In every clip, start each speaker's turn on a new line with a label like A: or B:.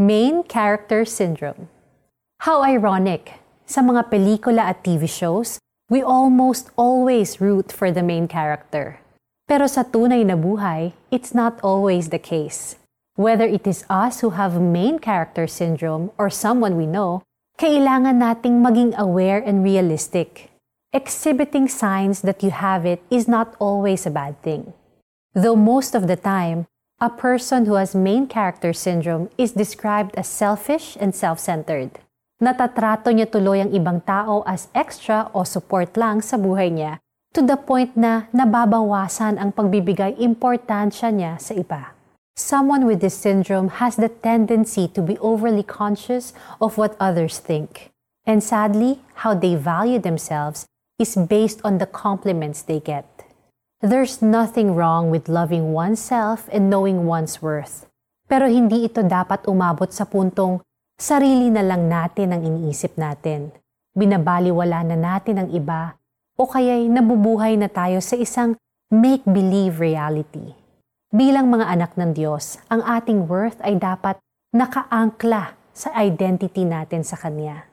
A: Main Character Syndrome. How ironic! Sa mga pelikula at TV shows, we almost always root for the main character. Pero sa tunay na buhay, it's not always the case. Whether it is us who have main character syndrome or someone we know, kailangan nating maging aware and realistic. Exhibiting signs that you have it is not always a bad thing. Though most of the time, a person who has main character syndrome is described as selfish and self-centered. Natatrato niya tuloy ang ibang tao as extra o support lang sa buhay niya to the point na nababawasan ang pagbibigay importansya niya sa iba. Someone with this syndrome has the tendency to be overly conscious of what others think. And sadly, how they value themselves is based on the compliments they get. There's nothing wrong with loving oneself and knowing one's worth. Pero hindi ito dapat umabot sa puntong sarili na lang natin ang iniisip natin. Binabaliwala na natin ang iba o kaya'y nabubuhay na tayo sa isang make-believe reality. Bilang mga anak ng Diyos, ang ating worth ay dapat nakaangkla sa identity natin sa Kanya.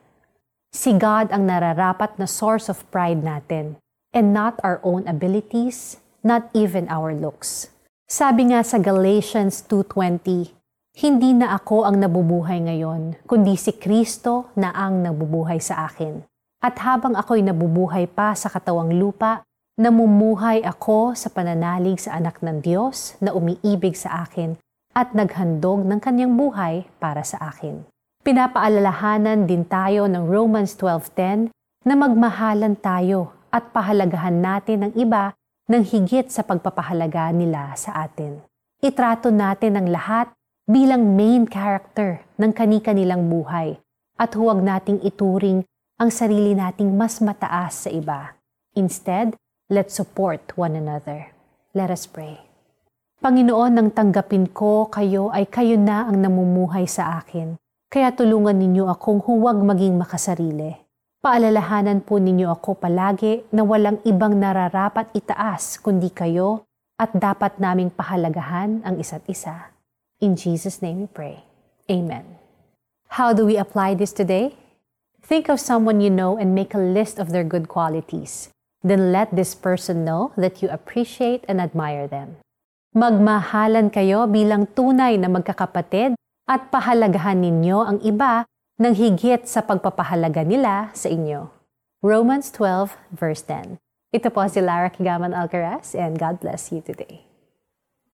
A: Si God ang nararapat na source of pride natin and not our own abilities, not even our looks. Sabi nga sa Galatians 2.20, Hindi na ako ang nabubuhay ngayon, kundi si Kristo na ang nabubuhay sa akin. At habang ako'y nabubuhay pa sa katawang lupa, namumuhay ako sa pananalig sa anak ng Diyos na umiibig sa akin at naghandog ng kanyang buhay para sa akin. Pinapaalalahanan din tayo ng Romans 12.10 na magmahalan tayo at pahalagahan natin ang iba ng higit sa pagpapahalaga nila sa atin. Itrato natin ang lahat bilang main character ng kani-kanilang buhay at huwag nating ituring ang sarili nating mas mataas sa iba. Instead, let's support one another. Let us pray. Panginoon, nang tanggapin ko kayo ay kayo na ang namumuhay sa akin. Kaya tulungan ninyo akong huwag maging makasarili Paalalahanan po ninyo ako palagi na walang ibang nararapat itaas kundi kayo at dapat naming pahalagahan ang isa't isa. In Jesus' name we pray. Amen. How do we apply this today? Think of someone you know and make a list of their good qualities. Then let this person know that you appreciate and admire them. Magmahalan kayo bilang tunay na magkakapatid at pahalagahan ninyo ang iba ng higit sa pagpapahalaga nila sa inyo. Romans 12 verse 10. Ito po si Lara Kigaman Alcaraz and God bless you today.